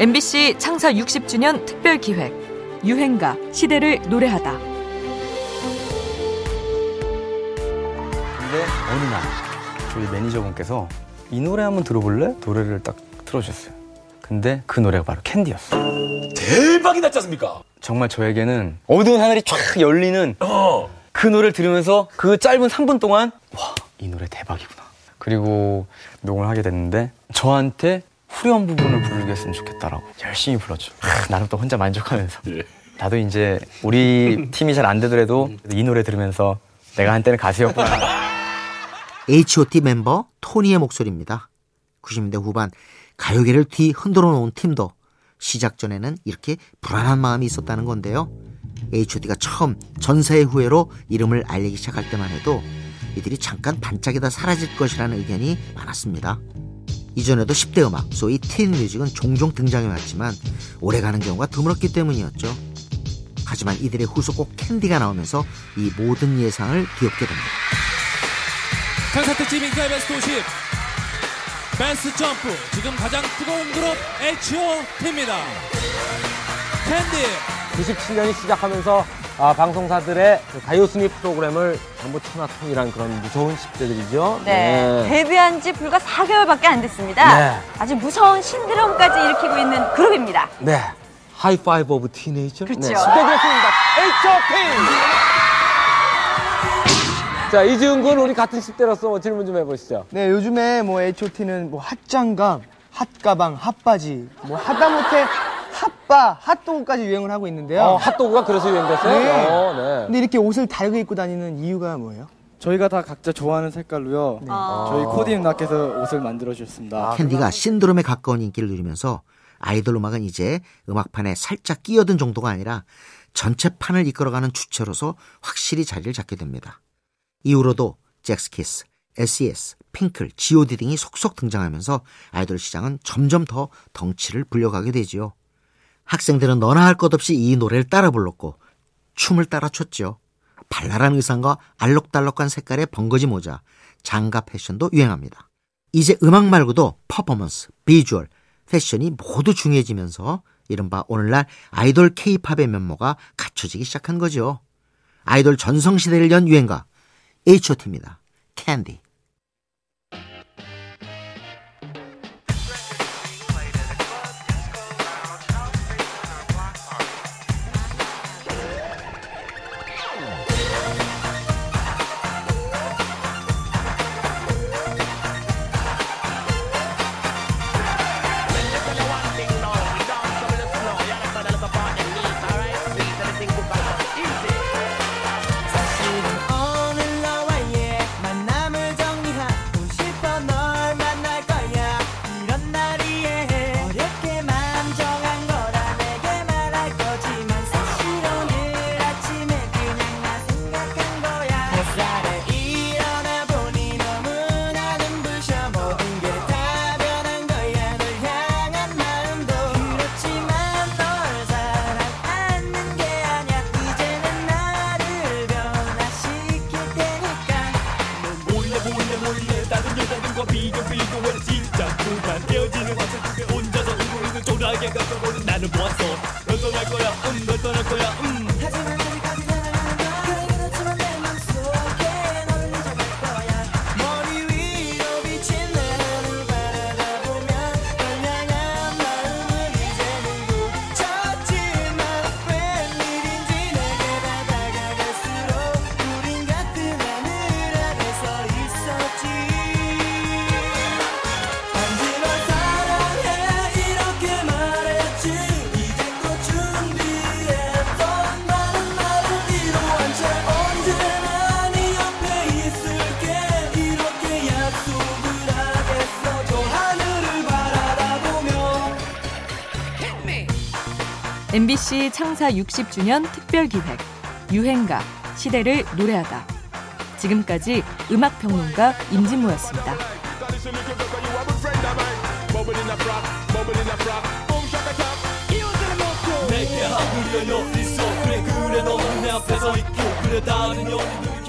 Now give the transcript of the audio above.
MBC 창사 60주년 특별 기획 유행가 시대를 노래하다. 근데 어느 날 저희 매니저분께서 이 노래 한번 들어볼래? 노래를 딱 틀어주셨어요. 근데 그 노래가 바로 캔디였어. 대박이 났지 않습니까? 정말 저에게는 어두운 하늘이 쫙 열리는 어. 그 노래를 들으면서 그 짧은 3분 동안 와, 이 노래 대박이구나. 그리고 녹음을 하게 됐는데 저한테 후렴 부분을 부르겠으면 좋겠다라고 열심히 불렀죠. 하, 나는 또 혼자 만족하면서 예. 나도 이제 우리 팀이 잘 안 되더라도 이 노래 들으면서 내가 한때는 가수였구나. H.O.T 멤버 토니의 목소리입니다. 90년대 후반 가요계를 뒤 흔들어 놓은 팀도 시작 전에는 이렇게 불안한 마음이 있었다는 건데요. H.O.T가 처음 전사의 후예로 이름을 알리기 시작할 때만 해도 이들이 잠깐 반짝이다 사라질 것이라는 의견이 많았습니다. 이전에도 10대 음악, 소위 teen music은 종종 등장해왔지만 오래가는 경우가 드물었기 때문이었죠. 하지만 이들의 후속곡 캔디가 나오면서 이 모든 예상을 뒤엎게 됩니다. 특집 인기의 베스트 50 베스트 점프 지금 가장 뜨거운 그룹 H.O.T입니다 캔디 97년이 시작하면서 아, 방송사들의 그 가요 순위 프로그램을 전부 천하통일한 그런 무서운 10대들이죠. 네, 데뷔한 지 불과 4개월밖에 안 됐습니다. 네. 아주 무서운 신드롬까지 일으키고 있는 그룹입니다. 네. High-five of Teenager. 그렇죠. 네. 축하드렸습니다. H.O.T. 자, 이지훈 군 우리 같은 10대로서 뭐 질문 좀 해보시죠. 네, 요즘에 뭐 H.O.T는 뭐 핫장갑, 핫가방, 핫바지, 뭐 하다못해 핫바, 핫도그까지 유행을 하고 있는데요. 어, 핫도그가 그래서 유행됐어요? 네. 어, 네. 근데 이렇게 옷을 다르게 입고 다니는 이유가 뭐예요? 저희가 다 각자 좋아하는 색깔로요. 저희 코디 누나께서 옷을 만들어 주셨습니다. 캔디가 신드롬에 가까운 인기를 누리면서 아이돌 음악은 이제 음악판에 살짝 끼어든 정도가 아니라 전체 판을 이끌어가는 주체로서 확실히 자리를 잡게 됩니다. 이후로도 잭스키스, SES, 핑클, G.O.D 등이 속속 등장하면서 아이돌 시장은 점점 더 덩치를 불려가게 되지요. 학생들은 너나 할 것 없이 이 노래를 따라 불렀고 춤을 따라 췄죠. 발랄한 의상과 알록달록한 색깔의 번거지 모자, 장갑 패션도 유행합니다. 이제 음악 말고도 퍼포먼스, 비주얼, 패션이 모두 중요해지면서 이른바 오늘날 아이돌 케이팝의 면모가 갖춰지기 시작한 거죠. 아이돌 전성시대를 연 유행가 H.O.T입니다. 캔디. 과 비교 비교해 진짜 그만 헤어지는 과정에 혼자서 울고 있는 초라하게 가져보는 나를 보았어. 널 떠날 거야 음널 떠날 거야 음 MBC 창사 60주년 특별 기획 유행가 시대를 노래하다. 지금까지 음악 평론가 임진모였습니다. 내게 열려 있어 그래 그래 너는 내 앞에 서 있고 그래 다른 연인들